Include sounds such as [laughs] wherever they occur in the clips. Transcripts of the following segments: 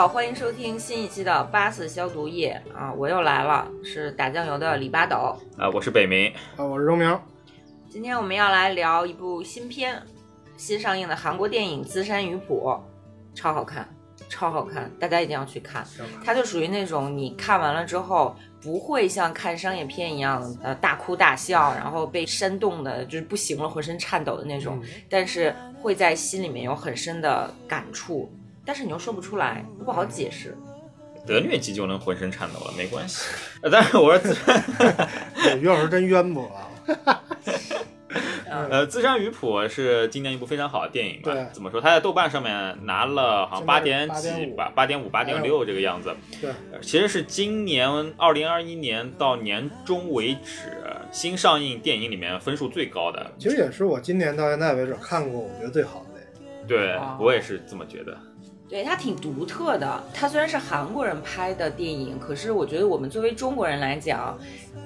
好，欢迎收听新一期的八四消毒液啊！我又来了，是打酱油的李八斗。啊，我是北明。啊，我是周明。今天我们要来聊一部新片，新上映的韩国电影《资山鱼谱》，超好看，超好看，大家一定要去看。它就属于那种你看完了之后不会像看商业片一样，呃，大哭大笑，然后被煽动的就是不行了，浑身颤抖的那种，但是会在心里面有很深的感触。但是你又说不出来，不好解释。得疟疾就能浑身颤抖了，没关系。[laughs] 但是我说，[laughs] 于老师真渊博啊。[laughs] 呃，《自山鱼谱》是今年一部非常好的电影吧？怎么说？它在豆瓣上面拿了好像八点几吧，八点五、八点六这个样子。对，其实是今年二零二一年到年中为止新上映电影里面分数最高的。其实也是我今年到现在为止看过我觉得最好的。对我也是这么觉得。对它挺独特的，它虽然是韩国人拍的电影，可是我觉得我们作为中国人来讲。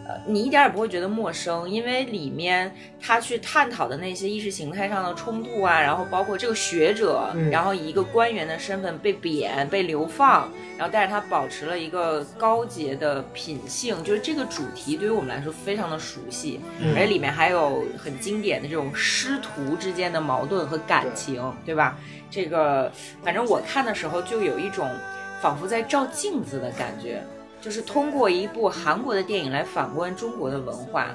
呃，你一点也不会觉得陌生，因为里面他去探讨的那些意识形态上的冲突啊，然后包括这个学者，然后以一个官员的身份被贬、被流放，然后但是他保持了一个高洁的品性，就是这个主题对于我们来说非常的熟悉，而且里面还有很经典的这种师徒之间的矛盾和感情，对吧？这个反正我看的时候就有一种仿佛在照镜子的感觉。就是通过一部韩国的电影来反观中国的文化，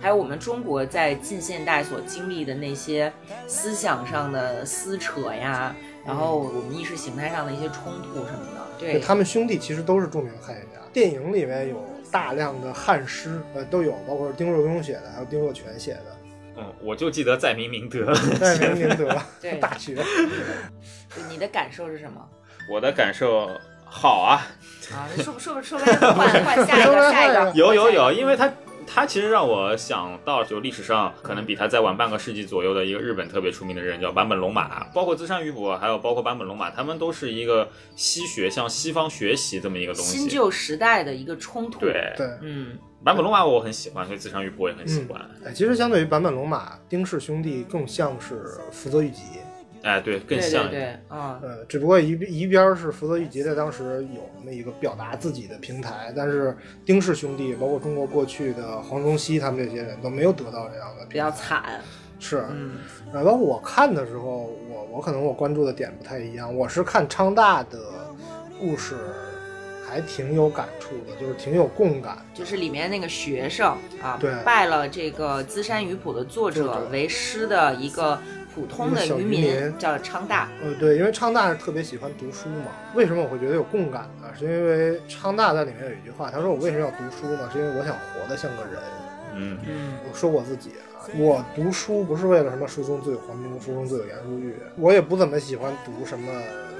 还有我们中国在近现代所经历的那些思想上的撕扯呀，然后我们意识形态上的一些冲突什么的。对他们兄弟其实都是著名汉学家，电影里面有大量的汉诗，呃，都有，包括丁若庸写的，还有丁若全写的。嗯，我就记得在明明德，在明明德，[laughs] 对，大学。你的感受是什么？我的感受。好啊，啊，[laughs] 说不说不说不换换下一个下一个。有有有，因为他他其实让我想到，就历史上可能比他再晚半个世纪左右的一个日本特别出名的人，叫坂本龙马。包括资山鱼谱，还有包括坂本龙马，他们都是一个西学向西方学习这么一个东西。新旧时代的一个冲突。对对，嗯，坂本龙马我很喜欢，所以资山鱼谱我也很喜欢。哎，其实相对于坂本龙马，丁氏兄弟更像是福泽谕吉。哎，对，更像对啊，呃，只不过一一边是福泽谕吉在当时有那么一个表达自己的平台，但是丁氏兄弟，包括中国过去的黄宗羲他们这些人都没有得到这样的，比较惨。是，嗯，包括我看的时候，我我可能我关注的点不太一样，我是看昌大的故事，还挺有感触的，就是挺有共感，就是里面那个学生啊，对，拜了这个《资山鱼谱》的作者为师的一个。普通的渔民叫昌大，呃，对，因为昌大是特别喜欢读书嘛。为什么我会觉得有共感呢？是因为昌大在里面有一句话，他说：“我为什么要读书呢？是因为我想活得像个人。”嗯嗯，我说我自己啊，我读书不是为了什么书中自有黄金屋，书中自有颜如玉，我也不怎么喜欢读什么。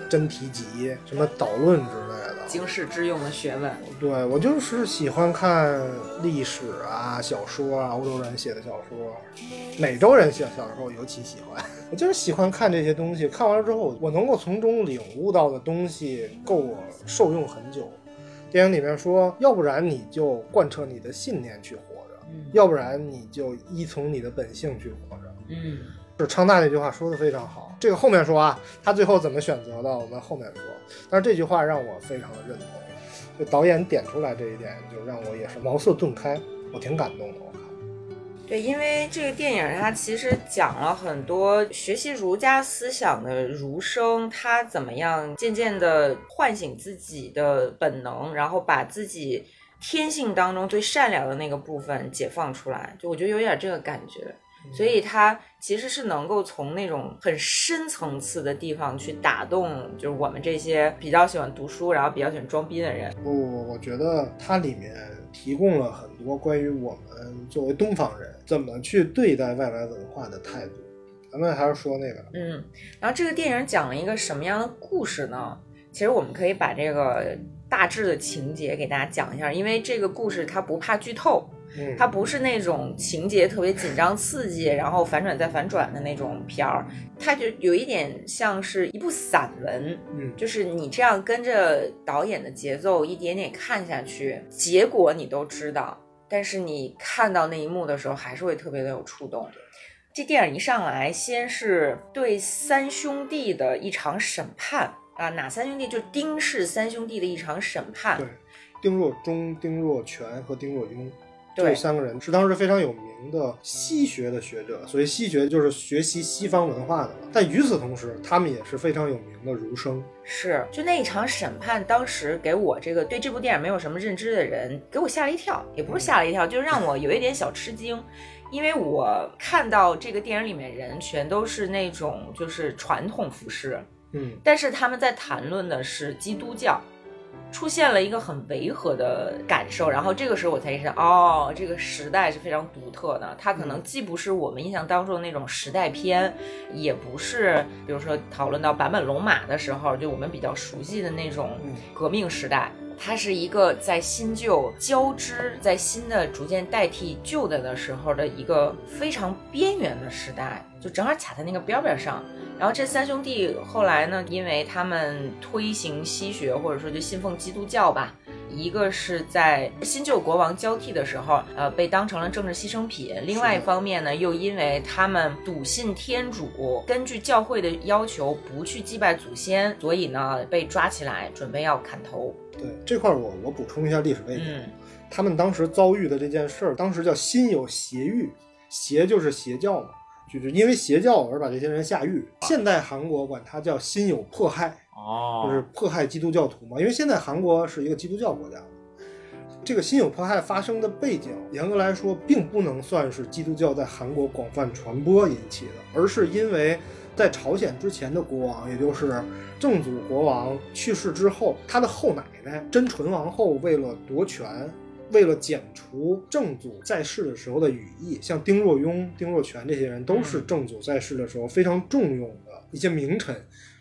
真题集、什么导论之类的，经世致用的学问。对我就是喜欢看历史啊、小说啊，欧洲人写的小说，美洲人写的小说尤其喜欢。我就是喜欢看这些东西，看完了之后，我能够从中领悟到的东西够我受用很久。电影里面说，要不然你就贯彻你的信念去活着，要不然你就依从你的本性去活着。嗯。就昌大那句话说的非常好，这个后面说啊，他最后怎么选择的，我们后面说。但是这句话让我非常的认同，就导演点出来这一点，就让我也是茅塞顿开，我挺感动的。我看，对，因为这个电影它其实讲了很多学习儒家思想的儒生，他怎么样渐渐的唤醒自己的本能，然后把自己天性当中最善良的那个部分解放出来，就我觉得有点这个感觉。所以他其实是能够从那种很深层次的地方去打动，就是我们这些比较喜欢读书，然后比较喜欢装逼的人。不不，我觉得它里面提供了很多关于我们作为东方人怎么去对待外来文化的态度。咱们还是说那个，嗯，然后这个电影讲了一个什么样的故事呢？其实我们可以把这个大致的情节给大家讲一下，因为这个故事它不怕剧透。它不是那种情节特别紧张刺激，然后反转再反转的那种片儿，它就有一点像是一部散文，嗯，就是你这样跟着导演的节奏一点点看下去，结果你都知道，但是你看到那一幕的时候，还是会特别的有触动。这电影一上来，先是对三兄弟的一场审判。啊，哪三兄弟？就是丁氏三兄弟的一场审判。对，丁若中、丁若全和丁若雍。对。这三个人是当时非常有名的西学的学者，所以西学就是学习西方文化的。但与此同时，他们也是非常有名的儒生。是，就那一场审判，当时给我这个对这部电影没有什么认知的人，给我吓了一跳，也不是吓了一跳，就是让我有一点小吃惊，因为我看到这个电影里面人全都是那种就是传统服饰，嗯，但是他们在谈论的是基督教，出现了一个很违和的感受，然后这个时候我才意识到，哦，这个时代是非常独特的，它可能既不是我们印象当中的那种时代片，也不是比如说讨论到坂本龙马的时候，就我们比较熟悉的那种嗯革命时代。它是一个在新旧交织，在新的逐渐代替旧的的时候的一个非常边缘的时代，就正好卡在那个边边上。然后这三兄弟后来呢，因为他们推行西学，或者说就信奉基督教吧，一个是在新旧国王交替的时候，呃，被当成了政治牺牲品；另外一方面呢，又因为他们笃信天主，根据教会的要求不去祭拜祖先，所以呢被抓起来，准备要砍头。对这块儿我我补充一下历史背景。嗯他们当时遭遇的这件事儿，当时叫心有邪欲，邪就是邪教嘛，就是因为邪教而把这些人下狱。现代韩国管它叫心有迫害，哦，就是迫害基督教徒嘛，因为现在韩国是一个基督教国家。这个心有迫害发生的背景，严格来说，并不能算是基督教在韩国广泛传播引起的，而是因为在朝鲜之前的国王，也就是正祖国王去世之后，他的后奶奶真纯王后为了夺权，为了剪除正祖在世的时候的羽翼，像丁若雍、丁若全这些人，都是正祖在世的时候非常重用的一些名臣。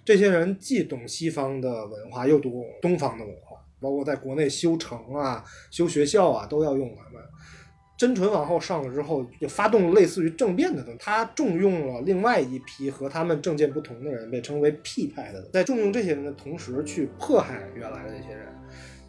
这些人既懂西方的文化，又懂东方的文化，包括在国内修城啊、修学校啊，都要用他们。真纯王后上了之后，就发动类似于政变的东西，她重用了另外一批和他们政见不同的人，被称为 P 派的，在重用这些人的同时，去迫害原来的这些人，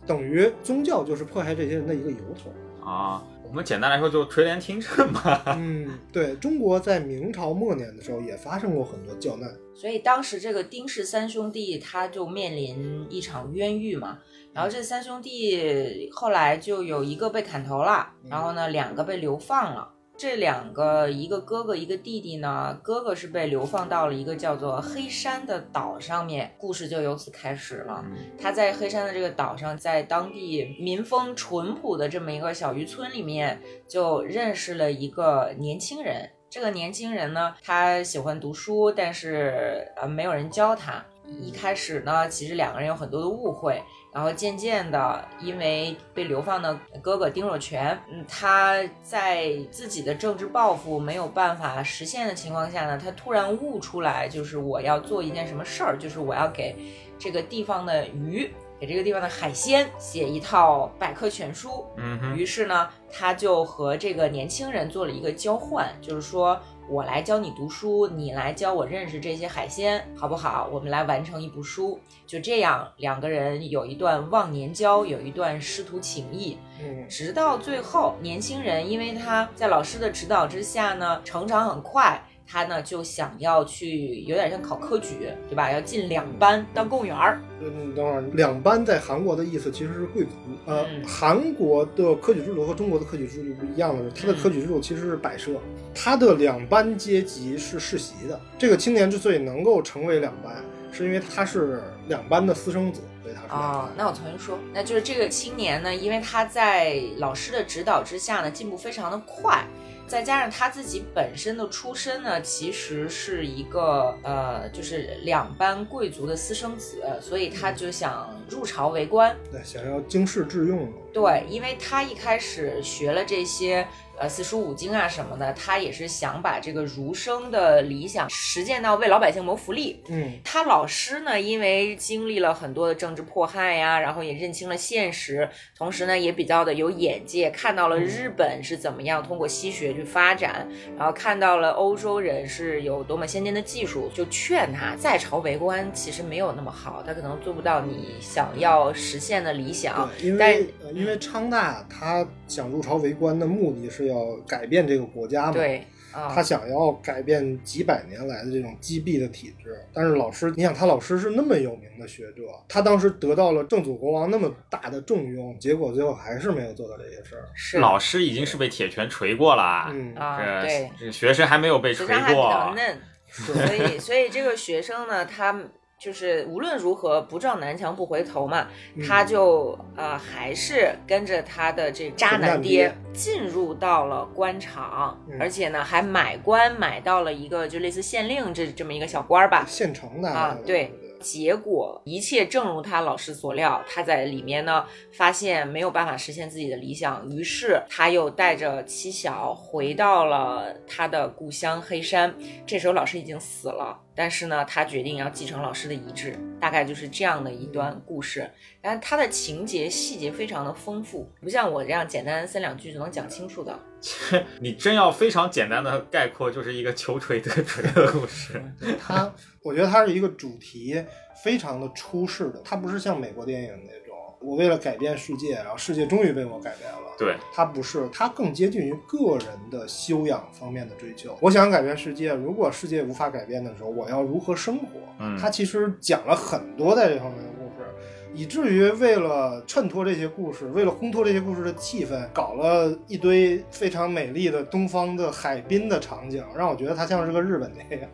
等于宗教就是迫害这些人的一个由头。啊，我们简单来说就垂帘听政嘛。[laughs] 嗯，对中国在明朝末年的时候也发生过很多教难。所以当时这个丁氏三兄弟他就面临一场冤狱嘛，然后这三兄弟后来就有一个被砍头了，然后呢两个被流放了。这两个一个哥哥一个弟弟呢，哥哥是被流放到了一个叫做黑山的岛上面，故事就由此开始了。他在黑山的这个岛上，在当地民风淳朴的这么一个小渔村里面，就认识了一个年轻人。这个年轻人呢，他喜欢读书，但是呃没有人教他。一开始呢，其实两个人有很多的误会，然后渐渐的，因为被流放的哥哥丁若全，嗯，他在自己的政治抱负没有办法实现的情况下呢，他突然悟出来，就是我要做一件什么事儿，就是我要给这个地方的鱼。给这个地方的海鲜写一套百科全书，嗯，于是呢，他就和这个年轻人做了一个交换，就是说我来教你读书，你来教我认识这些海鲜，好不好？我们来完成一部书，就这样，两个人有一段忘年交，有一段师徒情谊，嗯，直到最后，年轻人因为他在老师的指导之下呢，成长很快。他呢就想要去，有点像考科举，对吧？要进两班当公务员儿。嗯，等会儿，两班在韩国的意思其实是贵族。呃，嗯韩国的科举制度和中国的科举制度不一样的是，它的科举制度其实是摆设，他的两班阶级是世袭的。这个青年之所以能够成为两班，是因为他是两班的私生子，所以他是两哦。，那我重新说，那就是这个青年呢，因为他在老师的指导之下呢，进步非常的快，再加上他自己本身的出身呢，其实是一个呃，就是两班贵族的私生子，所以他就想入朝为官。对，想要经世致用嘛。对，因为他一开始学了这些呃四书五经啊什么的，他也是想把这个儒生的理想实践到为老百姓谋福利。嗯，他老师呢，因为经历了很多的政治迫害呀，然后也认清了现实，同时呢也比较的有眼界，看到了日本是怎么样通过西学去发展，然后看到了欧洲人是有多么先进的技术，就劝他在朝为官其实没有那么好，他可能做不到你想要实现的理想。因但因为昌大他想入朝为官的目的是要改变这个国家嘛。对，啊他想要改变几百年来的这种积弊的体制。但是老师，你想他老师是那么有名的学者，他当时得到了正祖国王那么大的重用，结果最后还是没有做到这些事儿。是老师已经是被铁拳锤过了，嗯，啊，这对，这学生还没有被锤过。嫩，所以所以这个学生呢，他就是无论如何不撞南墙不回头嘛，嗯。他就呃还是跟着他的这渣男爹爹进入到了官场，嗯。而且呢还买官买到了一个就类似县令这这么一个小官儿吧，县城的啊对。结果一切正如他老师所料，他在里面呢发现没有办法实现自己的理想，于是他又带着妻小回到了他的故乡黑山。这时候老师已经死了，但是呢，他决定要继承老师的遗志，大概就是这样的一段故事。但是它的情节细节非常的丰富，不像我这样简单三两句就能讲清楚的。[laughs] 你真要非常简单的概括，就是一个求锤得锤的故事。[laughs] 它，我觉得它是一个主题非常的出世的，它不是像美国电影那种，我为了改变世界，然后世界终于被我改变了。对，它不是，它更接近于个人的修养方面的追求。我想改变世界，如果世界无法改变的时候，我要如何生活？嗯他其实讲了很多在这方面的故事。以至于为了衬托这些故事，为了烘托这些故事的气氛，搞了一堆非常美丽的东方的海滨的场景，让我觉得它像是个日本电影。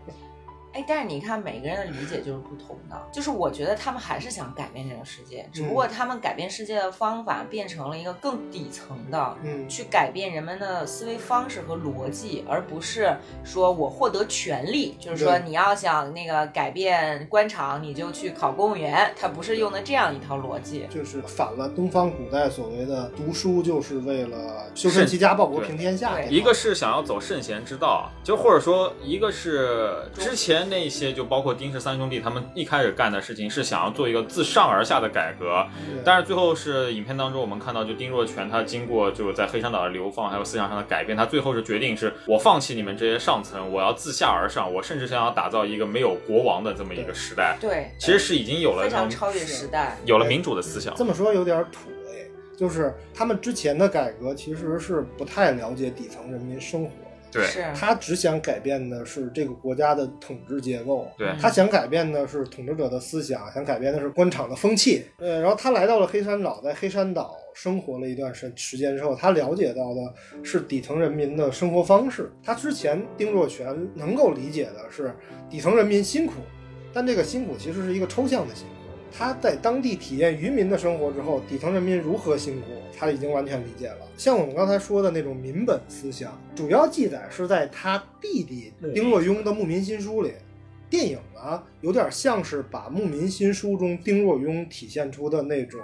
哎，但是你看，每个人的理解就是不同的。就是我觉得他们还是想改变这个世界，只不过他们改变世界的方法变成了一个更底层的，嗯去改变人们的思维方式和逻辑，而不是说我获得权利，就是说你要想那个改变官场，你就去考公务员，他不是用的这样一套逻辑。就是反了东方古代所谓的读书就是为了修身齐家、报国平天下。一个是想要走圣贤之道，就或者说一个是之前那些，就包括丁氏三兄弟他们一开始干的事情是想要做一个自上而下的改革，但是最后是影片当中我们看到，就丁若全他经过就是在黑山岛的流放，还有思想上的改变，他最后是决定是我放弃你们这些上层，我要自下而上，我甚至想要打造一个没有国王的这么一个时代。对，其实是已经有了非常超越时代。有了民主的思想。这么说有点土哎，就是他们之前的改革其实是不太了解底层人民生活的。对是，他只想改变的是这个国家的统治结构，对他想改变的是统治者的思想，想改变的是官场的风气。呃，然后他来到了黑山岛，在黑山岛生活了一段时时间之后，他了解到的是底层人民的生活方式。他之前丁若全能够理解的是底层人民辛苦，但这个辛苦其实是一个抽象的辛苦。他在当地体验渔民的生活之后，底层人民如何辛苦，他已经完全理解了。像我们刚才说的那种民本思想，主要记载是在他弟弟丁若庸的《牧民新书》里。电影呢，有点像是把《牧民新书》中丁若庸体现出的那种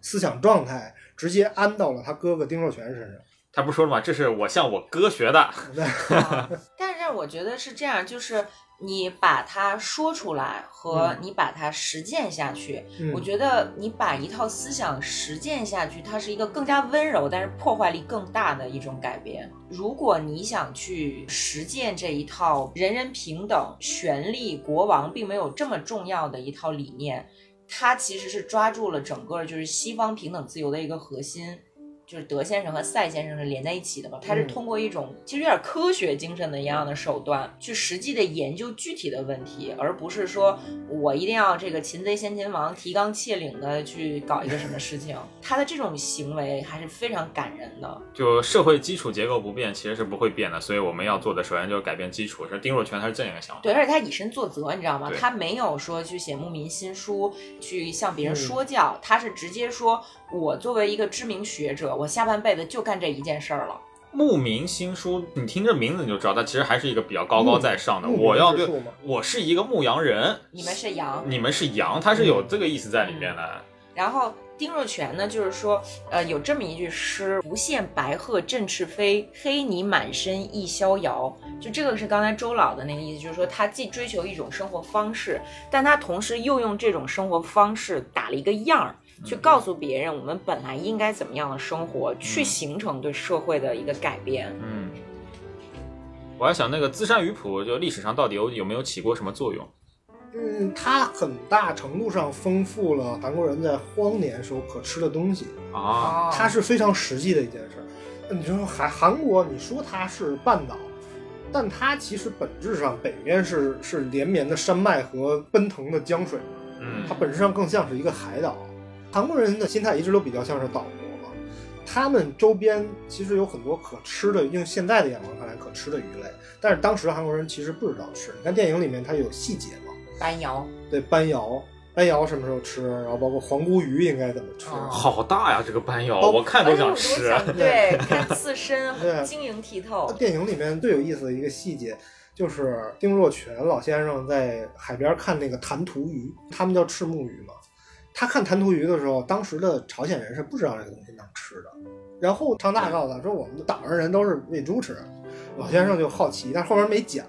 思想状态，直接安到了他哥哥丁若全身上。他不是说了吗？这是我向我哥学的。啊 [laughs] 但是我觉得是这样，就是你把它说出来和你把它实践下去，嗯我觉得你把一套思想实践下去，它是一个更加温柔，但是破坏力更大的一种改变。如果你想去实践这一套人人平等、权力、国王并没有这么重要的一套理念，它其实是抓住了整个就是西方平等自由的一个核心。就是德先生和赛先生是连在一起的嘛，他是嗯通过一种其实有点科学精神的一样的手段，去实际的研究具体的问题，而不是说我一定要这个擒贼先擒王、提纲挈领的去搞一个什么事情。他的这种行为还是非常感人的。就社会基础结构不变，其实是不会变的。所以我们要做的，首先就是改变基础。是丁若全他是这样一个想法。对，而且他以身作则，你知道吗？他没有说去写牧民新书，去向别人嗯说教，他是直接说，我作为一个知名学者，我下半辈子就干这一件事儿了。牧民新书，你听这名字你就知道，它其实还是一个比较高高在上的。我要对我是一个牧羊人，你们是羊，你们是羊，它是有这个意思在里面的。然后丁若全呢，就是说，呃，有这么一句诗：“不见白鹤振翅飞，黑泥满身亦逍遥。”就这个是刚才周老的那个意思，就是说他既追求一种生活方式，但他同时又用这种生活方式打了一个样儿，去告诉别人我们本来应该怎么样的生活，去形成对社会的一个改变。嗯，我还想那个资山鱼谱，就历史上到底有有没有起过什么作用？嗯，它很大程度上丰富了韩国人在荒年时候可吃的东西，啊，哦它是非常实际的一件事儿。你说韩韩国，你说它是半岛，但它其实本质上北面是是连绵的山脉和奔腾的江水，嗯它本质上更像是一个海岛。韩国人的心态一直都比较像是岛国嘛，他们周边其实有很多可吃的，用现在的眼光看来可吃的鱼类，但是当时韩国人其实不知道吃。你看电影里面它有细节嘛，斑瑶，对斑瑶，斑瑶什么时候吃，然后包括黄姑鱼应该怎么吃。哦好大呀，这个斑瑶，我看都想吃。[laughs] 对，看刺身对晶莹剔透。电影里面最有意思的一个细节，就是丁若全老先生在海边看那个弹涂鱼，他们叫赤目鱼嘛。他看弹涂鱼的时候，当时的朝鲜人是不知道这个东西能吃的。然后昌大告诉他说，我们岛上人都是喂猪吃。老先生就好奇，但后边没讲。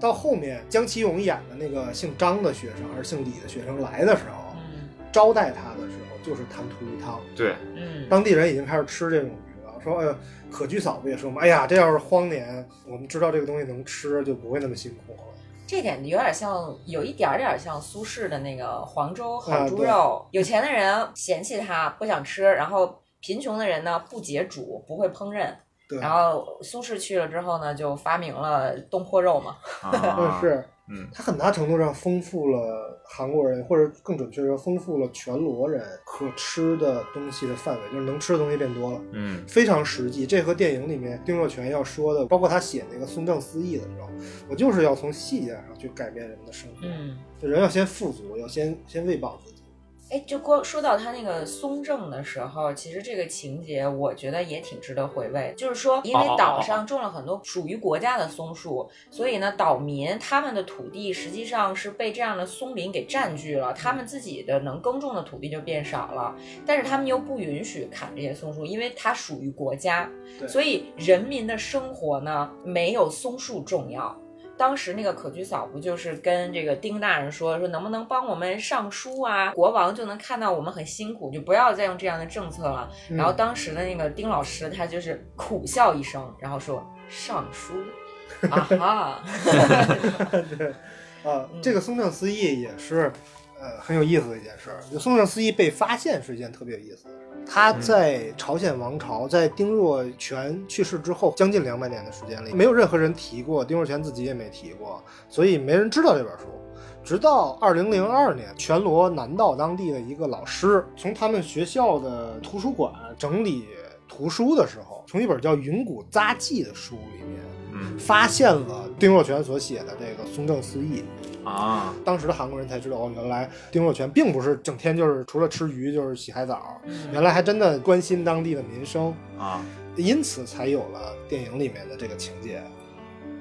到后面姜其勇演的那个姓张的学生还是姓李的学生来的时候，嗯招待他的时候就是弹涂鱼汤。对，嗯，当地人已经开始吃这种鱼了，说，哎呦，可居嫂不也说嘛，哎呀，这要是荒年，我们知道这个东西能吃，就不会那么辛苦了。这点有点像，有一点点像苏轼的那个黄州好猪肉。有钱的人嫌弃它不想吃，然后贫穷的人呢不解煮，不会烹饪。对，然后苏轼去了之后呢，就发明了东坡肉嘛。[laughs] 啊，是嗯，它很大程度上丰富了韩国人，或者更准确说，丰富了全罗人可吃的东西的范围，就是能吃的东西变多了，嗯，非常实际。这和电影里面丁若泉要说的，包括他写那个孙正思忆的时候，我就是要从细节上去改变人们的生活。嗯，人要先富足，要先先喂饱自己。哎，就光说到他那个松正的时候，其实这个情节我觉得也挺值得回味。就是说，因为岛上种了很多属于国家的松树，所以呢，岛民他们的土地实际上是被这样的松林给占据了，他们自己的能耕种的土地就变少了。但是他们又不允许砍这些松树，因为它属于国家，所以人民的生活呢没有松树重要。当时那个可居嫂不就是跟这个丁大人说说能不能帮我们上书啊？国王就能看到我们很辛苦，就不要再用这样的政策了。嗯然后当时的那个丁老师他就是苦笑一声，然后说上书啊哈 [laughs] [laughs] 对，啊，嗯这个松正思义也是，呃，很有意思的一件事儿。就宋正思义被发现是一件特别有意思的事儿。他在朝鲜王朝，在丁若全去世之后，将近两百年的时间里，没有任何人提过，丁若全自己也没提过，所以没人知道这本书。直到二零零二年，全罗南道当地的一个老师从他们学校的图书馆整理图书的时候，从一本叫《云谷杂记》的书里面，嗯发现了丁若泉所写的这个松正四义。啊，当时的韩国人才知道，哦，原来丁若泉并不是整天就是除了吃鱼就是洗海澡，原来还真的关心当地的民生，啊，因此才有了电影里面的这个情节。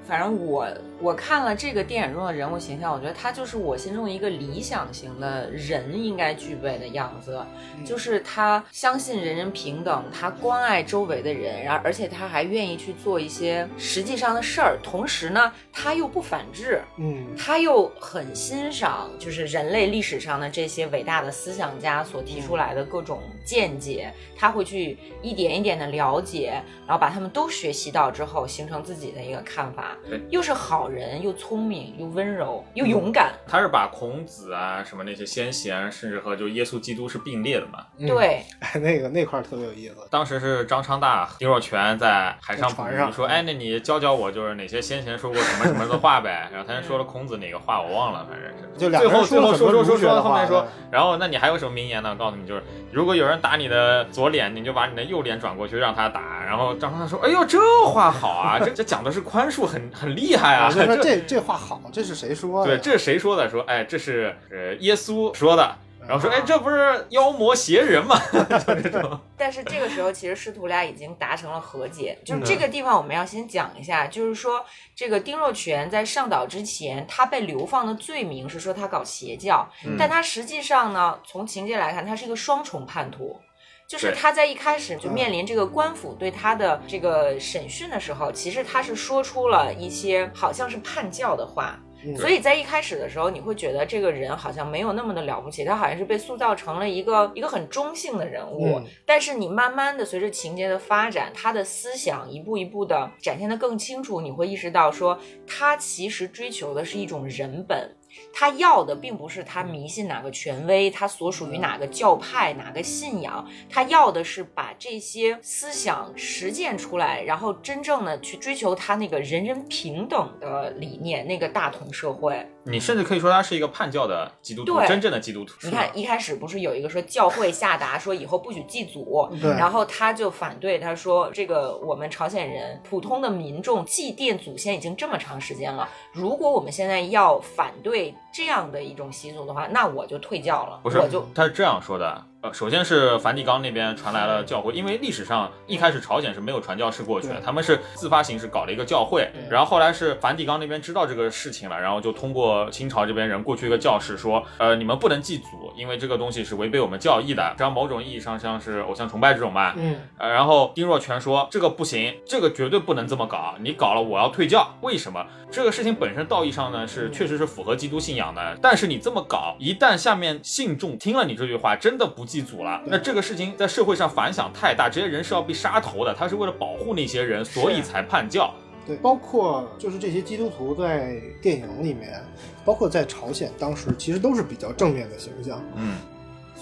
反正我我看了这个电影中的人物形象，我觉得他就是我心中一个理想型的人应该具备的样子，就是他相信人人平等，他关爱周围的人，然后而且他还愿意去做一些实际上的事儿，同时呢，他又不反制，嗯，他又很欣赏就是人类历史上的这些伟大的思想家所提出来的各种见解，他会去一点一点的了解，然后把他们都学习到之后，形成自己的一个看法对。又是好人，又聪明，又温柔，又勇敢。他是把孔子啊什么那些先贤，甚至和就耶稣基督是并列的嘛。嗯，对，哎，[laughs] 那个那块儿特别有意思。当时是张昌大、丁若全在海上捕船上，说：“哎，那你教教我，就是哪些先贤说过什么什么的话呗？” [laughs] 然后他说了孔子哪个话我忘了，反正是。就两最后最后说说说说后面说，然后那你还有什么名言呢？告诉你就是，如果有人打你的左脸，你就把你的右脸转过去让他打。然后张昌大说：“哎呦，这话好啊，这这讲的是宽恕，很很厉害啊。我说这这这话好，这是谁说的？对，这是谁说的？说，哎，这是呃耶稣说的。然后说，哎，这不是妖魔邪人吗？就这种。但是这个时候，其实师徒俩已经达成了和解。[laughs] 就是这个地方，我们要先讲一下，就是说，这个丁若全在上岛之前，他被流放的罪名是说他搞邪教，嗯但他实际上呢，从情节来看，他是一个双重叛徒。就是他在一开始就面临这个官府对他的这个审讯的时候，其实他是说出了一些好像是叛教的话，嗯所以在一开始的时候，你会觉得这个人好像没有那么的了不起，他好像是被塑造成了一个一个很中性的人物。嗯但是你慢慢的随着情节的发展，他的思想一步一步的展现的更清楚，你会意识到说，他其实追求的是一种人本。他要的并不是他迷信哪个权威，他所属于哪个教派、哪个信仰，他要的是把这些思想实践出来，然后真正的去追求他那个人人平等的理念，那个大同社会。你甚至可以说他是一个叛教的基督徒，对真正的基督徒。你看一开始不是有一个说教会下达说以后不许祭祖，然后他就反对，他说这个我们朝鲜人普通的民众祭奠祖先已经这么长时间了，如果我们现在要反对这样的一种习俗的话，那我就退教了，不是我就，他是这样说的。呃，首先是梵蒂冈那边传来了教会，因为历史上一开始朝鲜是没有传教士过去的，他们是自发形式搞了一个教会，然后后来是梵蒂冈那边知道这个事情了，然后就通过清朝这边人过去一个教士说，呃，你们不能祭祖，因为这个东西是违背我们教义的，这样某种意义上像是偶像崇拜这种吧。嗯，呃，然后丁若全说这个不行，这个绝对不能这么搞，你搞了我要退教。为什么？这个事情本身道义上呢是确实是符合基督信仰的，但是你这么搞，一旦下面信众听了你这句话，真的不祭祖了，那这个事情在社会上反响太大，这些人是要被杀头的。他是为了保护那些人，所以才叛教。对，包括就是这些基督徒在电影里面，包括在朝鲜当时其实都是比较正面的形象。嗯，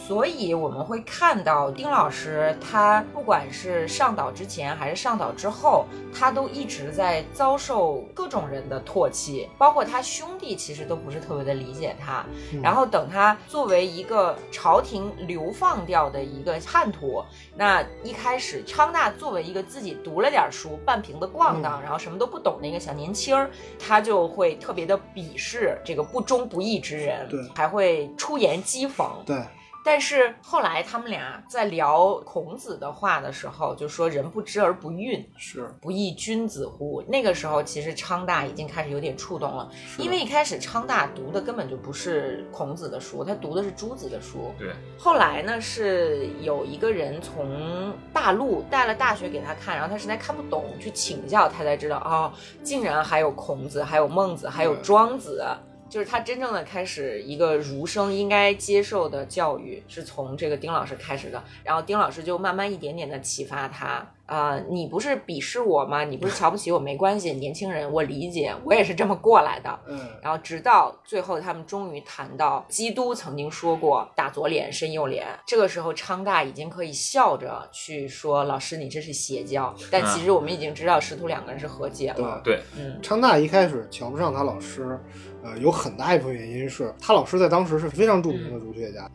所以我们会看到丁老师，他不管是上岛之前还是上岛之后，他都一直在遭受各种人的唾弃，包括他兄弟其实都不是特别的理解他。嗯然后等他作为一个朝廷流放掉的一个叛徒，那一开始昌大作为一个自己读了点书、半瓶子咣当，然后什么都不懂的一个小年轻儿，他就会特别的鄙视这个不忠不义之人，对还会出言讥讽。对，但是后来他们俩在聊孔子的话的时候，就说“人不知而不愠，是不亦君子乎”。那个时候，其实昌大已经开始有点触动了，因为一开始昌大读的根本就不是孔子的书，他读的是朱子的书。对。后来呢，是有一个人从大陆带了大学给他看，然后他实在看不懂，去请教，他才知道哦，竟然还有孔子，还有孟子，还有庄子。就是他真正的开始一个儒生应该接受的教育，是从这个丁老师开始的。然后丁老师就慢慢一点点的启发他，啊、你不是鄙视我吗？你不是瞧不起我？没关系，年轻人，我理解，我也是这么过来的。嗯，然后直到最后，他们终于谈到基督曾经说过“打左脸伸右脸”。这个时候，昌大已经可以笑着去说：“老师，你这是邪教。”但其实我们已经知道师徒两个人是和解了。对，嗯，昌大一开始瞧不上他老师，呃，有很大一部分原因是他老师在当时是非常著名的儒学家。啊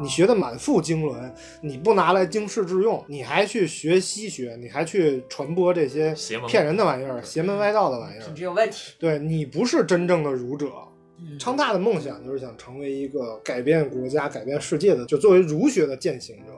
你学的满腹经纶，你不拿来经世致用，你还去学西学，你还去传播这些邪门骗人的玩意儿、邪门歪道的玩意儿品，质有问题。对你不是真正的儒者。嗯昌大的梦想就是想成为一个改变国家、改变世界的，就作为儒学的践行者。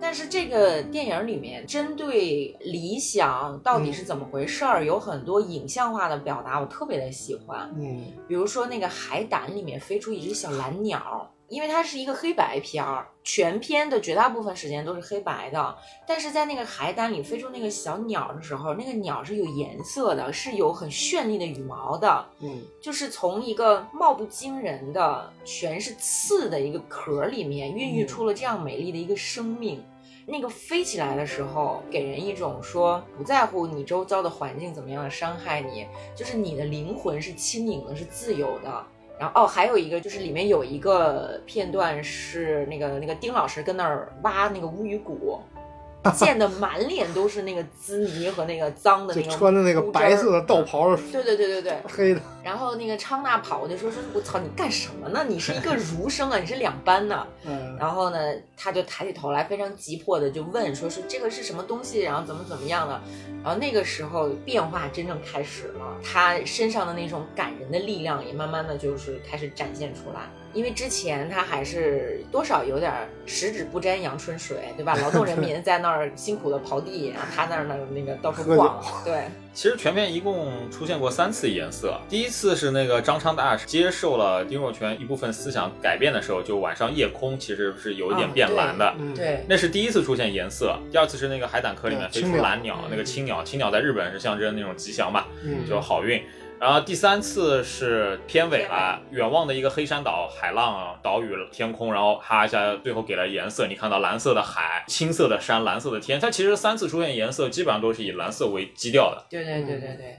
但是这个电影里面针对理想到底是怎么回事儿，有很多影像化的表达，我特别的喜欢。嗯，比如说那个海胆里面飞出一只小蓝鸟，因为它是一个黑白片儿，全片的绝大部分时间都是黑白的，但是在那个海胆里飞出那个小鸟的时候，那个鸟是有颜色的，是有很绚丽的羽毛的，嗯，就是从一个貌不惊人的全是刺的一个壳里面孕育出了这样美丽的一个生命。那个飞起来的时候，给人一种说不在乎你周遭的环境怎么样的伤害你，就是你的灵魂是轻盈的，是自由的。然后哦，还有一个就是里面有一个片段是那个那个丁老师跟那儿挖那个乌鱼骨，[laughs] 溅得满脸都是那个滋泥和那个脏的就那个穿的那个白色的道袍，对对对对对。黑的，然后那个昌娜跑过去说说，我操，你干什么呢？你是一个 [laughs] 儒生啊，你是两班的。嗯，然后呢，他就抬起头来，非常急迫的就问，说是这个是什么东西，然后怎么怎么样的。然后那个时候变化真正开始了，他身上的那种感人的力量也慢慢的就是开始展现出来。因为之前他还是多少有点十指不沾阳春水，对吧？劳动人民 [laughs] 在那儿辛苦的刨地，然后他那儿呢那个到处逛，对，其实全片一共出现过三次颜色，第一次是那个张昌大接受了丁若泉一部分思想改变的时候，就晚上夜空其实是有一点变蓝的。嗯，对，那是第一次出现颜色，第二次是那个海胆壳里面飞出蓝鸟，那个青鸟，青鸟在日本是象征那种吉祥嘛，嗯，就好运。然后第三次是片尾了，远望的一个黑山岛，海浪岛屿天空，然后哈一下，最后给了颜色，你看到蓝色的海、青色的山、蓝色的天，它其实三次出现颜色，基本上都是以蓝色为基调的。对对对对对，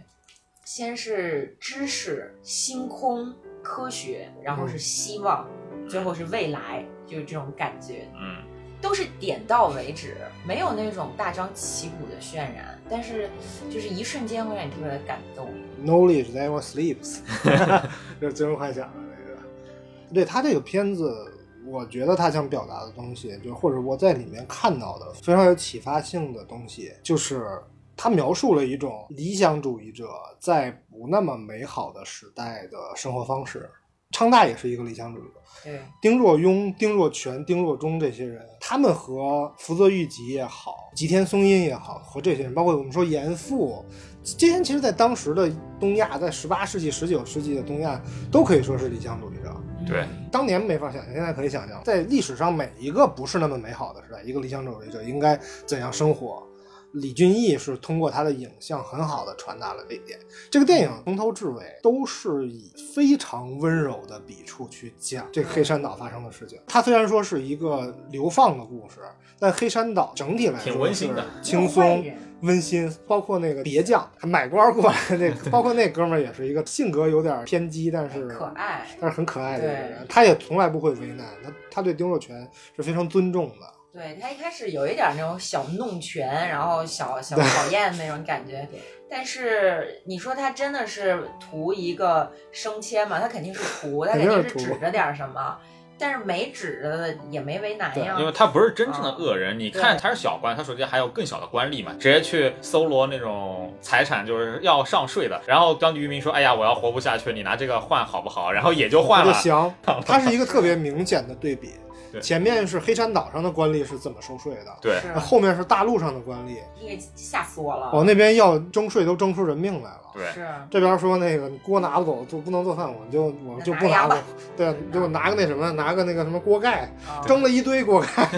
先是知识、星空、科学，然后是希望，最后是未来，就是这种感觉，嗯，都是点到为止，没有那种大张旗鼓的渲染，但是就是一瞬间会让你特别的感动。Knowledge never sleeps，[laughs] 就是最终幻想的那个。对他这个片子，我觉得他想表达的东西，就或者我在里面看到的非常有启发性的东西，就是他描述了一种理想主义者在不那么美好的时代的生活方式。昌大也是一个理想主义者，对，丁若庸、丁若全、丁若中这些人，他们和福泽谕吉也好，吉田松阴也好，和这些人，包括我们说严复，这些人其实在当时的东亚，在十八世纪、十九世纪的东亚，都可以说是理想主义者。对，当年没法想象，现在可以想象，在历史上每一个不是那么美好的时代，一个理想主义者应该怎样生活。李俊毅是通过他的影像很好的传达了这一点。这个电影从头至尾都是以非常温柔的笔触去讲这个黑山岛发生的事情。它虽然说是一个流放的故事，但黑山岛整体来说挺温馨的是轻松、温馨。包括那个别将买官过来的那个，[laughs] 包括那哥们儿也是一个性格有点偏激，但是可爱。但是很可爱的一个人，他也从来不会为难他，他对丁若全是非常尊重的。对他一开始有一点那种小弄权，然后小小 [laughs] 讨厌那种感觉，但是你说他真的是图一个升迁嘛？他肯定是图，他肯定是指着点什么，但是没指着的也没为难呀。因为他不是真正的恶人，你看他是小官，他手下还有更小的官吏嘛，直接去搜罗那种财产，就是要上税的。然后当地渔民说：“哎呀，我要活不下去，你拿这个换好不好？”然后也就换了。就行，[laughs] 他是一个特别明显的对比对。前面是黑山岛上的官吏是怎么收税的，对，后面是大陆上的官吏，吓死我了。往那边要征税都征出人命来了。对，是这边说那个锅拿不走，就不能做饭，我们就我们就不拿过拿个吧，对，就拿个那什么，拿个那个什么锅盖，啊蒸了一堆锅盖。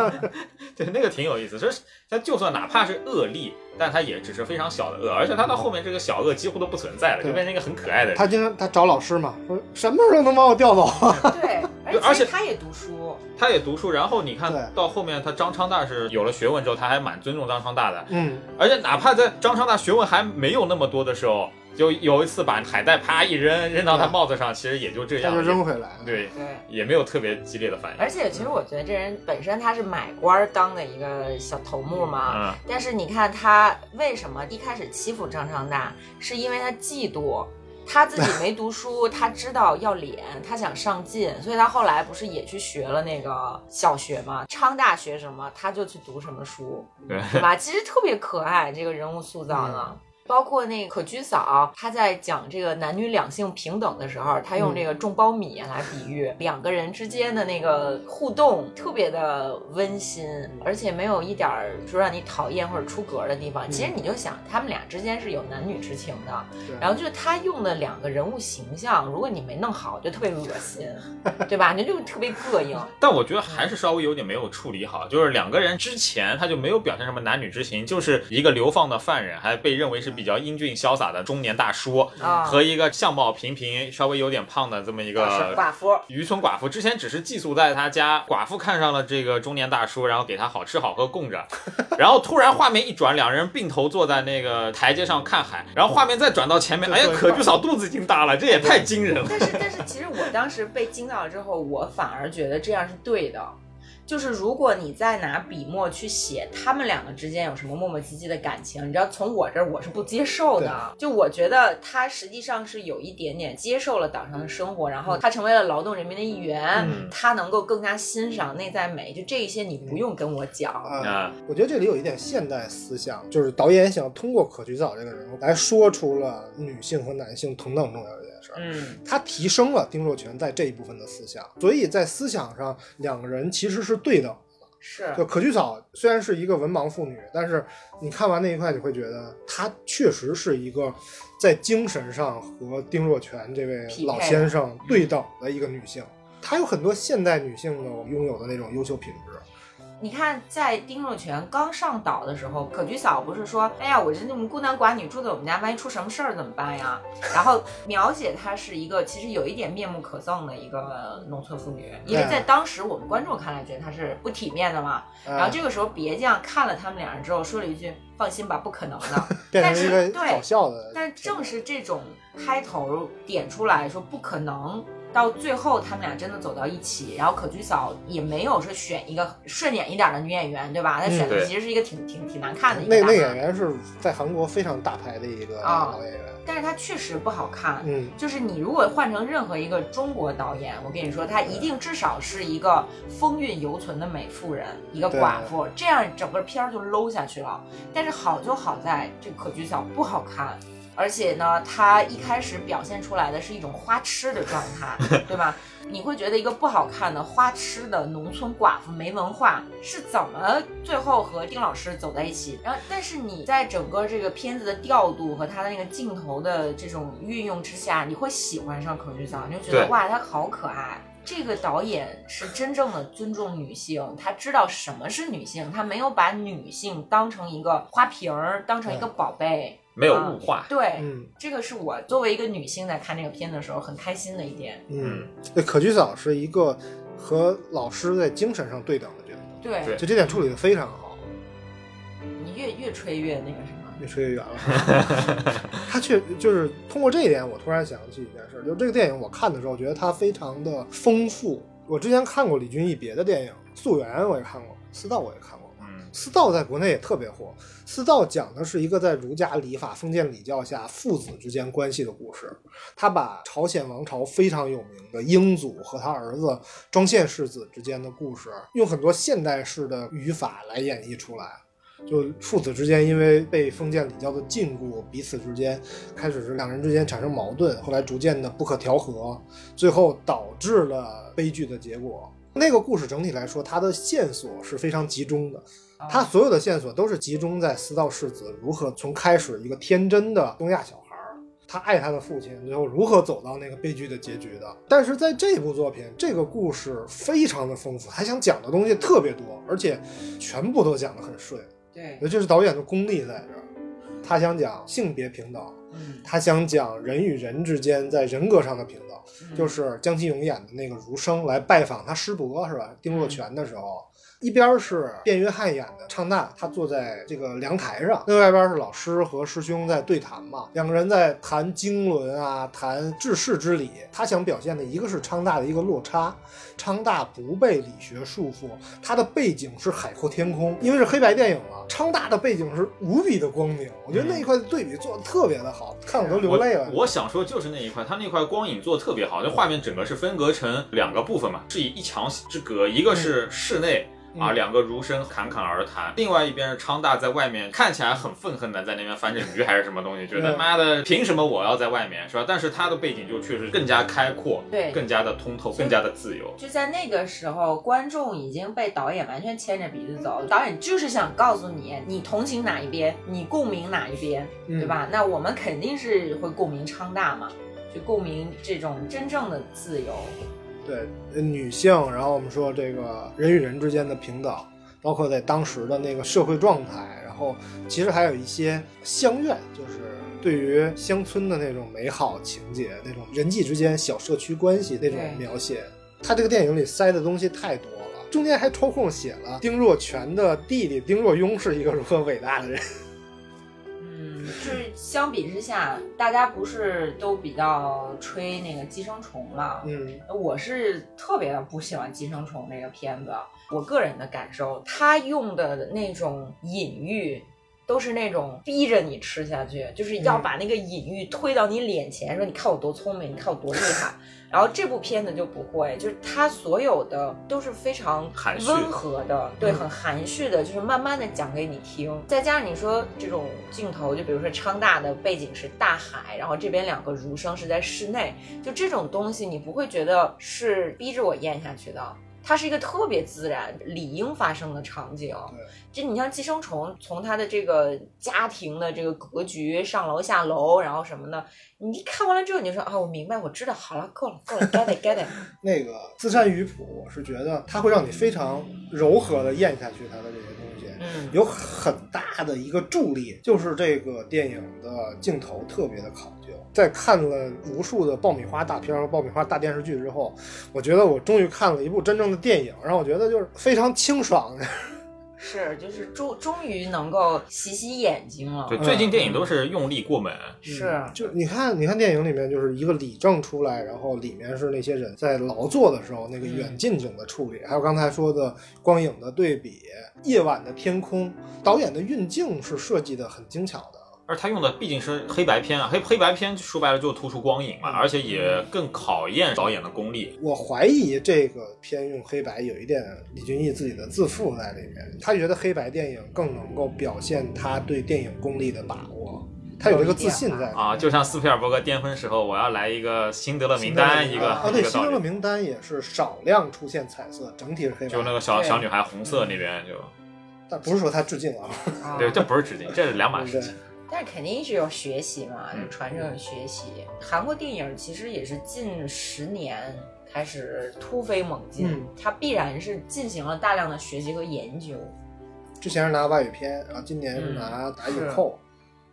[laughs] 对，那个挺有意思。这是他就算哪怕是恶力，但他也只是非常小的恶，而且他到后面这个小恶几乎都不存在了，对就变成一个很可爱的人。他经常他找老师嘛，说什么时候能把我调走？[laughs] 对，对而且而且他也读书，他也读书，然后你看到后面，他张昌大是有了学问之后，他还蛮尊重张昌大的，嗯，而且哪怕在张昌大学问还没有那么多的时候，就有一次把海带啪一扔，扔到他帽子上，其实也就这他就，扔回来了。对，对。也没有特别激烈的反应。而且其实我觉得这人本身他是买官当的一个小头目嘛，嗯，但是你看他为什么一开始欺负张昌大，是因为他嫉妒。他自己没读书，[laughs] 他知道要脸，他想上进，所以他后来不是也去学了那个小学嘛？昌大学什么，他就去读什么书，对，对吧？其实特别可爱，这个人物塑造的。包括那个可居嫂，她在讲这个男女两性平等的时候，她用这个种苞米来比喻、两个人之间的那个互动，特别的温馨，而且没有一点儿说让你讨厌或者出格的地方。其实你就想，他们俩之间是有男女之情的。然后就是他用的两个人物形象，如果你没弄好，就特别恶心，对吧？你就特别膈应。[laughs] 但我觉得还是稍微有点没有处理好，就是两个人之前他就没有表现什么男女之情，就是一个流放的犯人，还被认为是比较英俊潇洒的中年大叔，啊和一个相貌平平、稍微有点胖的这么一是个寡妇，渔村寡妇。之前只是寄宿在他家，寡妇看上了这个中年大叔，然后给他好吃好喝供着，[laughs] 然后突然画面一转，两人并头坐在那个台阶上看海，然后画面再转到前面，哎呀，可居嫂肚子已经大了，这也太惊人了。但是但是，其实我当时被惊到了之后，我反而觉得这样是对的。就是如果你再拿笔墨去写他们两个之间有什么磨磨唧唧的感情，你知道从我这儿我是不接受的。就我觉得他实际上是有一点点接受了岛上的生活，然后他成为了劳动人民的一员，嗯他能够更加欣赏内在美。就这一些你不用跟我讲。啊啊，我觉得这里有一点现代思想，就是导演想通过可菊嫂这个人物来说出了女性和男性同等重要的事儿。嗯，他提升了丁若全在这一部分的思想，所以在思想上两个人其实是对等的。是就可居嫂虽然是一个文盲妇女，但是你看完那一块，你会觉得她确实是一个在精神上和丁若全这位老先生对等的一个女性。她有很多现代女性的拥有的那种优秀品质，你看，在丁若全刚上岛的时候，可菊嫂不是说，哎呀，我这那么孤男寡女住在我们家，万一出什么事儿怎么办呀？然后描写她是一个其实有一点面目可憎的一个农村妇女，因为在当时我们观众看来觉得她是不体面的嘛。然后这个时候别将看了他们两人之后，说了一句：“放心吧，不可能的。[laughs] ”变成一个搞笑的。但正是这种开头点出来说不可能。到最后，他们俩真的走到一起，然后可居嫂也没有说选一个顺眼一点的女演员，对吧？她选的其实是一个挺挺挺难看的。那那演员是在韩国非常大牌的一个老演员，但是她确实不好看。嗯，就是你如果换成任何一个中国导演，我跟你说，她一定至少是一个风韵犹存的美妇人，一个寡妇，这样整个片儿就 low 下去了。但是好就好在这可居嫂不好看。而且呢，他一开始表现出来的是一种花痴的状态，[laughs] 对吧？你会觉得一个不好看的花痴的农村寡妇没文化是怎么最后和丁老师走在一起？然后，但是你在整个这个片子的调度和他的那个镜头的这种运用之下，你会喜欢上可剧嫂，你就觉得哇，他好可爱。这个导演是真正的尊重女性，他知道什么是女性，他没有把女性当成一个花瓶儿，当成一个宝贝。没有物化，对，嗯。这个是我作为一个女性在看这个片的时候很开心的一点。嗯，对，可居嫂是一个和老师在精神上对等的角色，对，就这点处理的非常好。你越越吹越那个什么，越吹越远了。[laughs] 他确就是通过这一点，我突然想起一件事，就这个电影我看的时候，觉得它非常的丰富。我之前看过李俊毅别的电影，《素媛》我也看过，《私道》我也看过。私道在国内也特别火。私道讲的是一个在儒家礼法、封建礼教下父子之间关系的故事。他把朝鲜王朝非常有名的英祖和他儿子庄宪世子之间的故事，用很多现代式的语法来演绎出来。就父子之间因为被封建礼教的禁锢，彼此之间开始是两人之间产生矛盾，后来逐渐的不可调和，最后导致了悲剧的结果。那个故事整体来说，它的线索是非常集中的。他所有的线索都是集中在四道世子如何从开始一个天真的东亚小孩儿，他爱他的父亲，最后如何走到那个悲剧的结局的。但是在这部作品，这个故事非常的丰富，他想讲的东西特别多，而且全部都讲得很顺。对，这是导演的功力在这儿。他想讲性别平等，他想讲人与人之间在人格上的平等，就是江启勇演的那个儒生来拜访他师伯是吧？丁若泉的时候。一边是卞约翰演的昌大，他坐在这个凉台上；另外一边是老师和师兄在对谈嘛，两个人在谈经纶啊，谈治世之理。他想表现的一个是昌大的一个落差，昌大不被理学束缚，他的背景是海阔天空，因为是黑白电影嘛。昌大的背景是无比的光明，我觉得那一块的对比做的特别的好，看我都流泪了。我想说就是那一块，他那块光影做的特别好，那画面整个是分隔成两个部分嘛，是以一墙之隔，一个是室内。啊，两个儒生侃侃而谈，另外一边是昌大在外面看起来很愤恨的在那边翻着鱼还是什么东西，觉得妈的凭什么我要在外面是吧？但是他的背景就确实更加开阔，对，更加的通透，更加的自由。就在那个时候，观众已经被导演完全牵着鼻子走，导演就是想告诉你，你同情哪一边，你共鸣哪一边，对吧？那我们肯定是会共鸣昌大嘛，就共鸣这种真正的自由。对女性，然后我们说这个人与人之间的平等，包括在当时的那个社会状态，然后其实还有一些乡愿，就是对于乡村的那种美好情节，那种人际之间小社区关系那种描写。他这个电影里塞的东西太多了，中间还抽空写了丁若全的弟弟丁若庸是一个如何伟大的人。就是相比之下，大家不是都比较吹那个《寄生虫》嘛？嗯，我是特别不喜欢《寄生虫》那个片子。我个人的感受，他用的那种隐喻。都是那种逼着你吃下去，就是要把那个隐喻推到你脸前，说你看我多聪明，你看我多厉害。然后这部片子就不会，就是它所有的都是非常温和的，对，很含蓄的，就是慢慢的讲给你听。再加上你说这种镜头，就比如说昌大的背景是大海，然后这边两个儒生是在室内，就这种东西你不会觉得是逼着我咽下去的。它是一个特别自然、理应发生的场景。对，就你像寄生虫，从它的这个家庭的这个格局，上楼下楼，然后什么的，你看完了之后，你就说啊，我明白，我知道，好了，够了，够了，get it，get it。[laughs] 那个自山鱼谱，我是觉得它会让你非常柔和的咽下去它的这些东西。嗯，有很大的一个助力，就是这个电影的镜头特别的考究。在看了无数的爆米花大片和爆米花大电视剧之后，我觉得我终于看了一部真正的电影，让我觉得就是非常清爽。是，就是终终于能够洗洗眼睛了。对，最近电影都是用力过猛。是，就你看，你看电影里面就是一个李正出来，然后里面是那些人在劳作的时候那个远近景的处理，还有刚才说的光影的对比、夜晚的天空，导演的运镜是设计的很精巧的。而他用的毕竟是黑白片啊，黑黑白片说白了就突出光影嘛，而且也更考验导演的功力。我怀疑这个片用黑白有一点李俊毅自己的自负在里面，他觉得黑白电影更能够表现他对电影功力的把握，他有这个自信在啊，就像斯皮尔伯格巅峰时候，我要来一个辛德勒名单，一个啊，对。辛德勒名单也是少量出现彩色，整体是黑白，就那个小小女孩红色那边就，但不是说他致敬啊，啊对，[laughs] 这不是致敬，这是两码事情。但是肯定是有学习嘛，嗯就传承学习。韩国电影其实也是近十年开始突飞猛进，嗯它必然是进行了大量的学习和研究。之前是拿外语片，然后今年是拿打影后，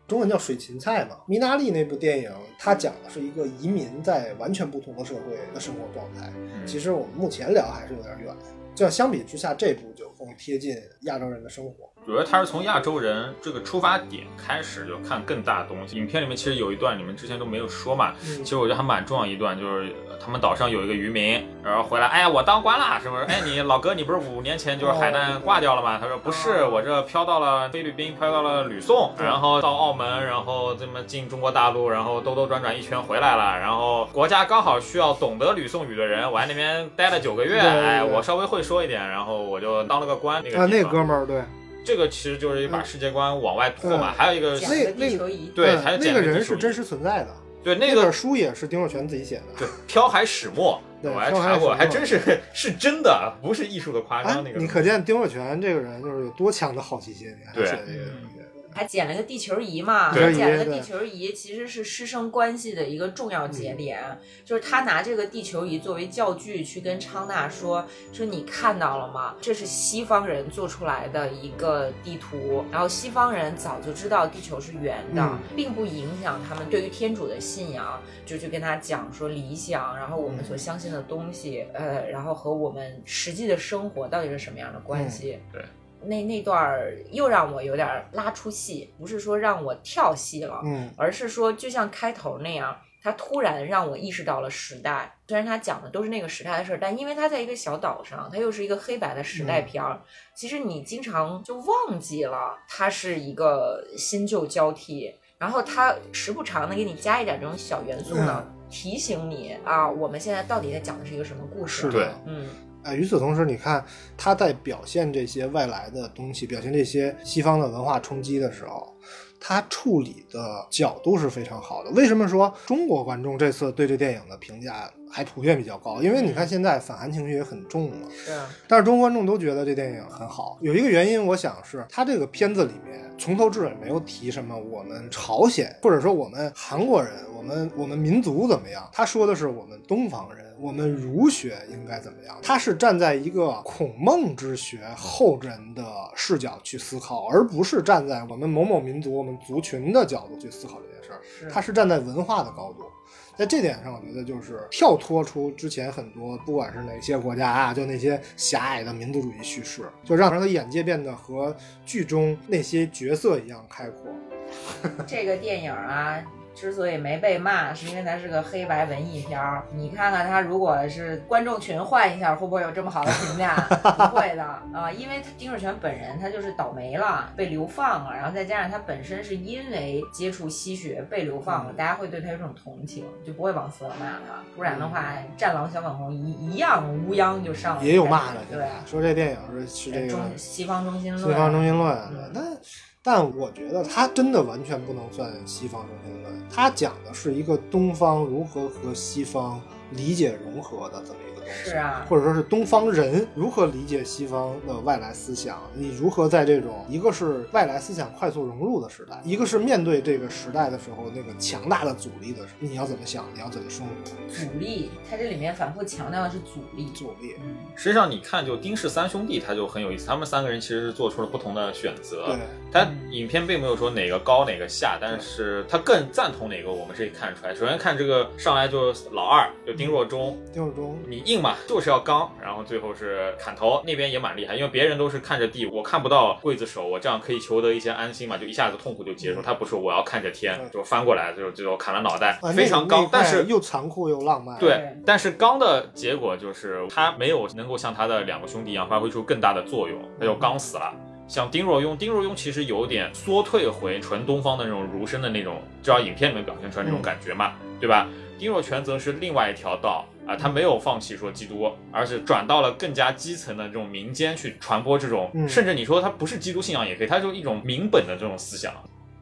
中文叫水芹菜嘛。米娜利那部电影，它讲的是一个移民在完全不同的社会的生活状态。嗯其实我们目前聊还是有点远，这样相比之下，这部就更贴近亚洲人的生活。主要他是从亚洲人这个出发点开始就看更大的东西。影片里面其实有一段你们之前都没有说嘛，嗯其实我觉得还蛮重要一段，就是呃他们岛上有一个渔民，然后回来，哎呀，我当官了，是不是？哎，你 [laughs] 老哥，你不是五年前就是海难挂掉了吗？他说不是，我这飘到了菲律宾，飘到了吕宋，然后到澳门，然后这么进中国大陆，然后兜兜转转一圈回来了，然后国家刚好需要懂得吕宋语的人，我在那边待了九个月，哎，我稍微会说一点，然后我就当了个官。那个啊，那哥们儿对，这个其实就是把世界观往外拓嘛，嗯还有一个捡个地球仪，对嗯还有那个人是真实存在的。对那个那本书也是丁若泉自己写的。对漂海始末，[laughs] 我还查过，还真是是真的，不是艺术的夸哎张那，个。你可见丁若泉这个人就是有多强的好奇心，你看他对。还捡了个地球仪嘛，还捡了个地球仪其实是师生关系的一个重要节点，就是他拿这个地球仪作为教具去跟昌纳说，说你看到了吗？这是西方人做出来的一个地图，然后西方人早就知道地球是圆的，嗯并不影响他们对于天主的信仰，就去跟他讲说理想，然后我们所相信的东西，呃，然后和我们实际的生活到底是什么样的关系？对。那那段儿又让我有点儿拉出戏，不是说让我跳戏了，嗯，而是说就像开头那样，他突然让我意识到了时代。虽然他讲的都是那个时代的事儿，但因为他在一个小岛上，他又是一个黑白的时代片儿，其实你经常就忘记了它是一个新旧交替，然后他时不常的给你加一点这种小元素呢，提醒你啊，我们现在到底在讲的是一个什么故事？是对。嗯，哎，与此同时，你看他在表现这些外来的东西，表现这些西方的文化冲击的时候，他处理的角度是非常好的。为什么说中国观众这次对这电影的评价还普遍比较高？因为你看现在反韩情绪也很重嘛，是但是中国观众都觉得这电影很好。有一个原因，我想是他这个片子里面从头至尾没有提什么我们朝鲜，或者说我们韩国人，我们我们民族怎么样。他说的是我们东方人，我们儒学应该怎么样。他是站在一个孔孟之学后人的视角去思考，而不是站在我们某某民族、我们族群的角度去思考这件事儿。他是站在文化的高度。在这点上，我觉得就是跳脱出之前很多，不管是哪些国家啊，就那些狭隘的民族主义叙事，就让他的眼界变得和剧中那些角色一样开阔。[laughs] 这个电影啊，之所以没被骂，是因为它是个黑白文艺片儿。你看看它，如果是观众群换一下，会不会有这么好的评价？[laughs] 不会的啊、因为丁若全本人他就是倒霉了，被流放了，然后再加上他本身是因为接触吸血被流放了，大家会对他有种同情，就不会往死了骂他。不然的话，战狼小网红一一样乌泱就上了，也有骂的，对在，说这电影是是这个中西方中心论，西方中心论嗯，但我觉得它真的完全不能算西方中心论，它讲的是一个东方如何和西方理解融合的这么一。是啊，或者说是东方人如何理解西方的外来思想？你如何在这种一个是外来思想快速融入的时代，一个是面对这个时代的时候那个强大的阻力的时候，你要怎么想？你要怎么生活？阻力，它这里面反复强调的是阻力。阻力，嗯，实际上你看，就丁氏三兄弟，他就很有意思，他们三个人其实是做出了不同的选择。对，他影片并没有说哪个高哪个下，但是他更赞同哪个，我们是可以看出来。首先看这个上来就老二，就丁若中，丁若中，你硬嘛，就是要刚，然后最后是砍头，那边也蛮厉害，因为别人都是看着地，我看不到刽子手，我这样可以求得一些安心嘛，就一下子痛苦就结束。他不是我要看着天，就翻过来就就砍了脑袋，啊非常刚，但是又残酷又浪漫。对对，但是刚的结果就是他没有能够像他的两个兄弟一样发挥出更大的作用，他就刚死了。像丁若庸，丁若庸其实有点缩退回纯东方的那种儒生的那种，至少影片里面表现出来那种感觉嘛，对吧？丁若全则是另外一条道啊，他没有放弃说基督，而是转到了更加基层的这种民间去传播这种，嗯甚至你说他不是基督信仰也可以，他就一种民本的这种思想。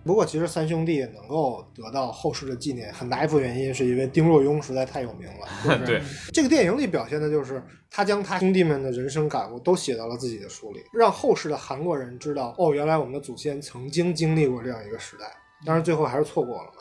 不过其实三兄弟能够得到后世的纪念，很大一部分原因是因为丁若庸实在太有名了。就是对，这个电影里表现的就是他将他兄弟们的人生感悟都写到了自己的书里，让后世的韩国人知道，哦，原来我们的祖先曾经经历过这样一个时代。当然最后还是错过了嘛，就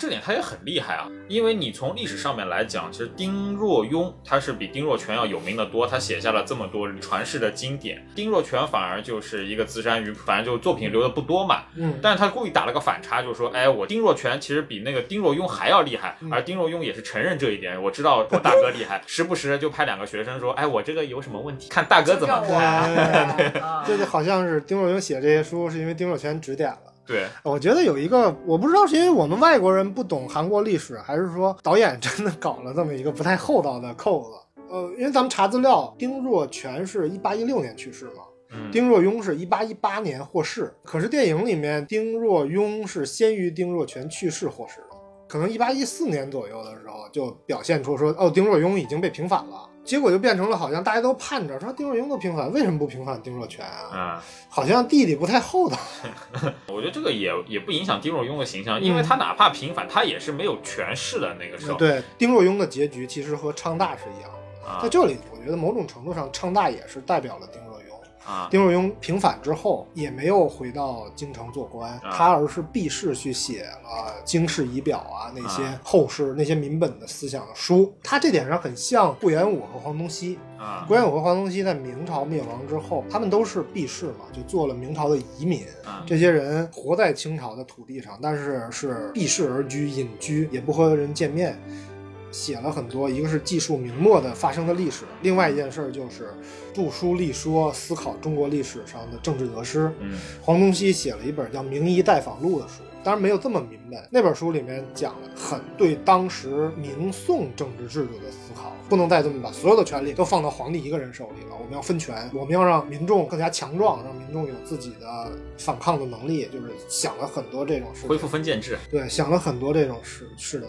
这点他也很厉害啊，因为你从历史上面来讲，其实丁若庸他是比丁若全要有名的多，他写下了这么多传世的经典。丁若全反而就是一个资山鱼，反正就作品留的不多嘛。嗯，但是他故意打了个反差，就是说，哎，我丁若全其实比那个丁若庸还要厉害，嗯而丁若庸也是承认这一点。我知道我大哥厉害，时不时就派两个学生说，哎，我这个有什么问题，看大哥怎么就看。让我啊这就好像是丁若庸写这些书是因为丁若全指点了。对，我觉得有一个，我不知道是因为我们外国人不懂韩国历史，还是说导演真的搞了这么一个不太厚道的扣子。呃，因为咱们查资料，丁若全是一八一六年去世嘛，嗯，丁若雍是一八一八年获释。可是电影里面，丁若雍是先于丁若全去世获释的，可能一八一四年左右的时候就表现出说，哦，丁若雍已经被平反了。结果就变成了好像大家都盼着说丁若庸都平反，为什么不平反丁若全啊？啊、好像弟弟不太厚道。[laughs] 我觉得这个也也不影响丁若庸的形象，因为他哪怕平反，他也是没有权势的那个时候。对，丁若庸的结局其实和昌大是一样的。啊在这里，我觉得某种程度上，昌大也是代表了丁若庸。啊，丁若庸平反之后，也没有回到京城做官，啊他而是避世去写了《经世仪表》啊那些啊后世那些民本的思想的书。他这点上很像顾炎武和黄宗羲。啊顾炎武和黄宗羲在明朝灭亡之后，他们都是避世嘛，就做了明朝的移民。啊这些人活在清朝的土地上，但是是避世而居，隐居，也不和人见面。写了很多，一个是记述明末的发生的历史，另外一件事儿就是著书立说，思考中国历史上的政治得失。嗯黄宗羲写了一本叫《明夷待访录》的书，当然没有这么明白。那本书里面讲了很对当时明宋政治制度的思考，不能再这么把所有的权利都放到皇帝一个人手里了。我们要分权，我们要让民众更加强壮，让民众有自己的反抗的能力。就是想了很多这种事，恢复封建制。对，想了很多这种事是的。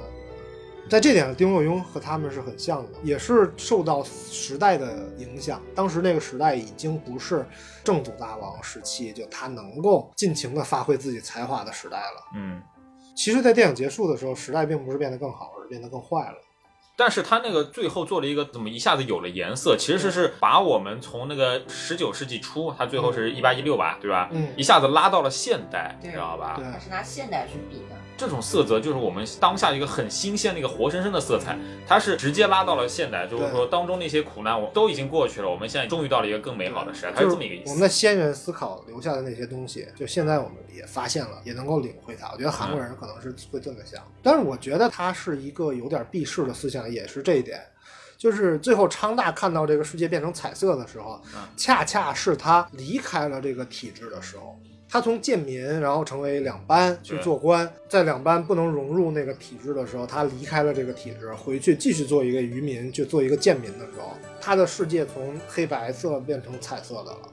在这点上，丁若庸和他们是很像的，也是受到时代的影响。当时那个时代已经不是正统大王时期，就他能够尽情的发挥自己才华的时代了。嗯，其实，在电影结束的时候，时代并不是变得更好，而是变得更坏了。但是他那个最后做了一个怎么一下子有了颜色，其实是把我们从那个十九世纪初，他最后是一八一六吧，对吧？嗯一下子拉到了现代，你知道吧？对它是拿现代去比的。这种色泽就是我们当下一个很新鲜的一个活生生的色彩，它是直接拉到了现代，就是说当中那些苦难我都已经过去了，我们现在终于到了一个更美好的时代，它是就是这么一个意思。我们的先人思考留下的那些东西，就现在我们也发现了，也能够领会它。我觉得韩国人可能是会这么想，但是我觉得他是一个有点避世的思想，也是这一点。就是最后昌大看到这个世界变成彩色的时候，嗯恰恰是他离开了这个体制的时候。他从贱民，然后成为两班去做官，在两班不能融入那个体制的时候，他离开了这个体制，回去继续做一个渔民，去做一个贱民的时候，他的世界从黑白色变成彩色的了。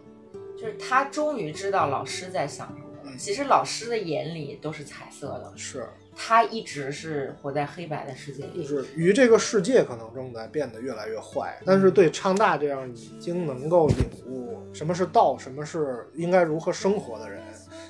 就是他终于知道老师在想什么了。其实老师的眼里都是彩色的，是，他一直是活在黑白的世界里。就是与这个世界可能正在变得越来越坏，但是对昌大这样已经能够领悟什么是道，什么是应该如何生活的人，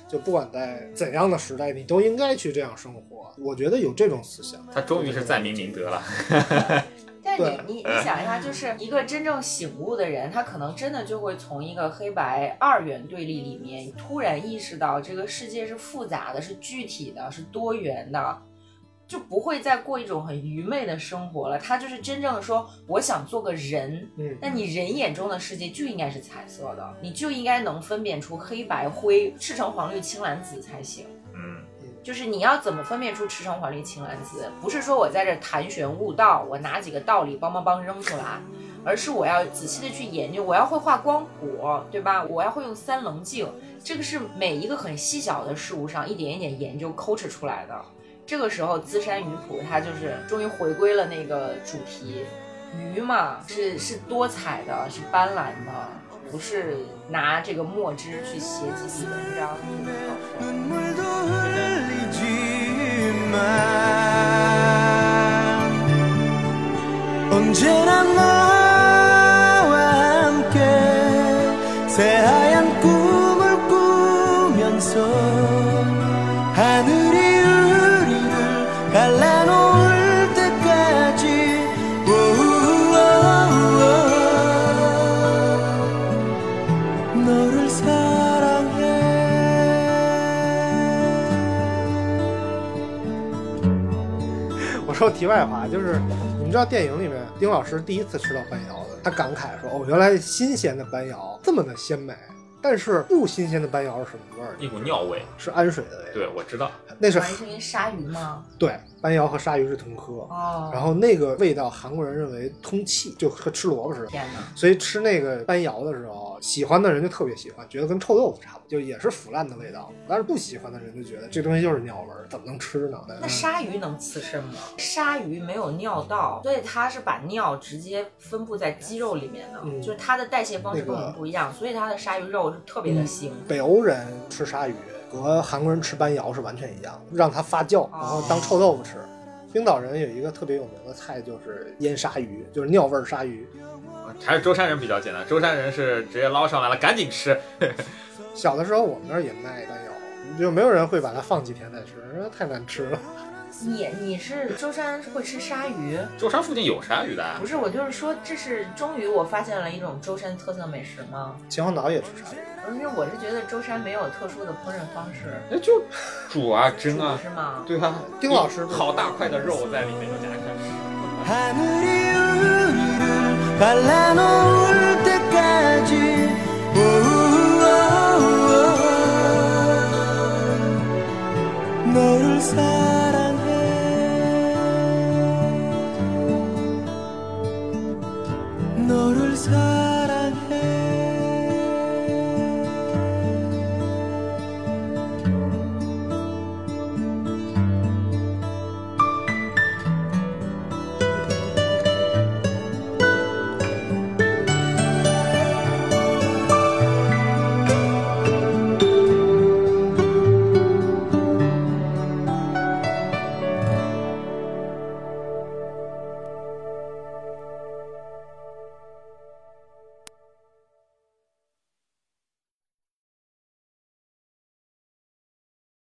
就不管在怎样的时代，你都应该去这样生活。我觉得有这种思想，他终于是在明明德了。[laughs] 但但你你你想一下，就是一个真正醒悟的人，他可能真的就会从一个黑白二元对立里面，突然意识到这个世界是复杂的、是具体的、是多元的，就不会再过一种很愚昧的生活了。他就是真正的说，我想做个人。嗯，那你人眼中的世界就应该是彩色的，你就应该能分辨出黑白灰、赤橙黄绿青蓝紫才行。嗯，就是你要怎么分辨出赤橙黄绿青蓝紫？不是说我在这谈玄悟道，我拿几个道理梆梆梆扔出来，而是我要仔细的去研究，我要会画光谱，对吧？我要会用三棱镜，这个是每一个很细小的事物上一点一点研究抠扯出来的。这个时候，资山鱼谱它就是终于回归了那个主题，鱼嘛是是多彩的，是斑斓的，不是拿这个墨汁去写几笔文章就能搞题外话，就是你们知道电影里面丁老师第一次吃到斑瑶的，他感慨说：“哦，原来新鲜的斑瑶这么的鲜美。”但是不新鲜的斑瑶是什么味儿？一股尿味。是氨水的味道。对，我知道。那是完是因为鲨鱼吗？对斑瑶和鲨鱼是同科，哦，然后那个味道韩国人认为通气，就和吃萝卜似的。天哪！所以吃那个斑瑶的时候，喜欢的人就特别喜欢，觉得跟臭豆腐差不多，就也是腐烂的味道。但是不喜欢的人就觉得这东西就是尿味儿，怎么能吃呢？那鲨鱼能刺身吗？鲨鱼没有尿道，所以它是把尿直接分布在肌肉里面的，嗯就是它的代谢方式跟我们不一样，所以它的鲨鱼肉是特别的腥。北欧人吃鲨鱼和韩国人吃斑瑶是完全一样，让它发酵，然后当臭豆腐吃。冰岛人有一个特别有名的菜，就是腌鲨鱼，就是尿味儿鲨鱼。还是舟山人比较简单，舟山人是直接捞上来了，赶紧吃。[laughs] 小的时候我们那儿也卖斑瑶，就没有人会把它放几天再吃，因为太难吃了。你你是舟山会吃鲨鱼？舟山附近有鲨鱼的，不是，我就是说，这是终于我发现了一种舟山特色美食吗？秦皇岛也吃鲨鱼，因为我是觉得舟山没有特殊的烹饪方式，那就煮啊[laughs] 蒸啊，是吗？对啊，丁老师好大块的肉在里面，就夹开吃。 하늘이 우리를 갈라놓을 때까지 오오오오 너를 사랑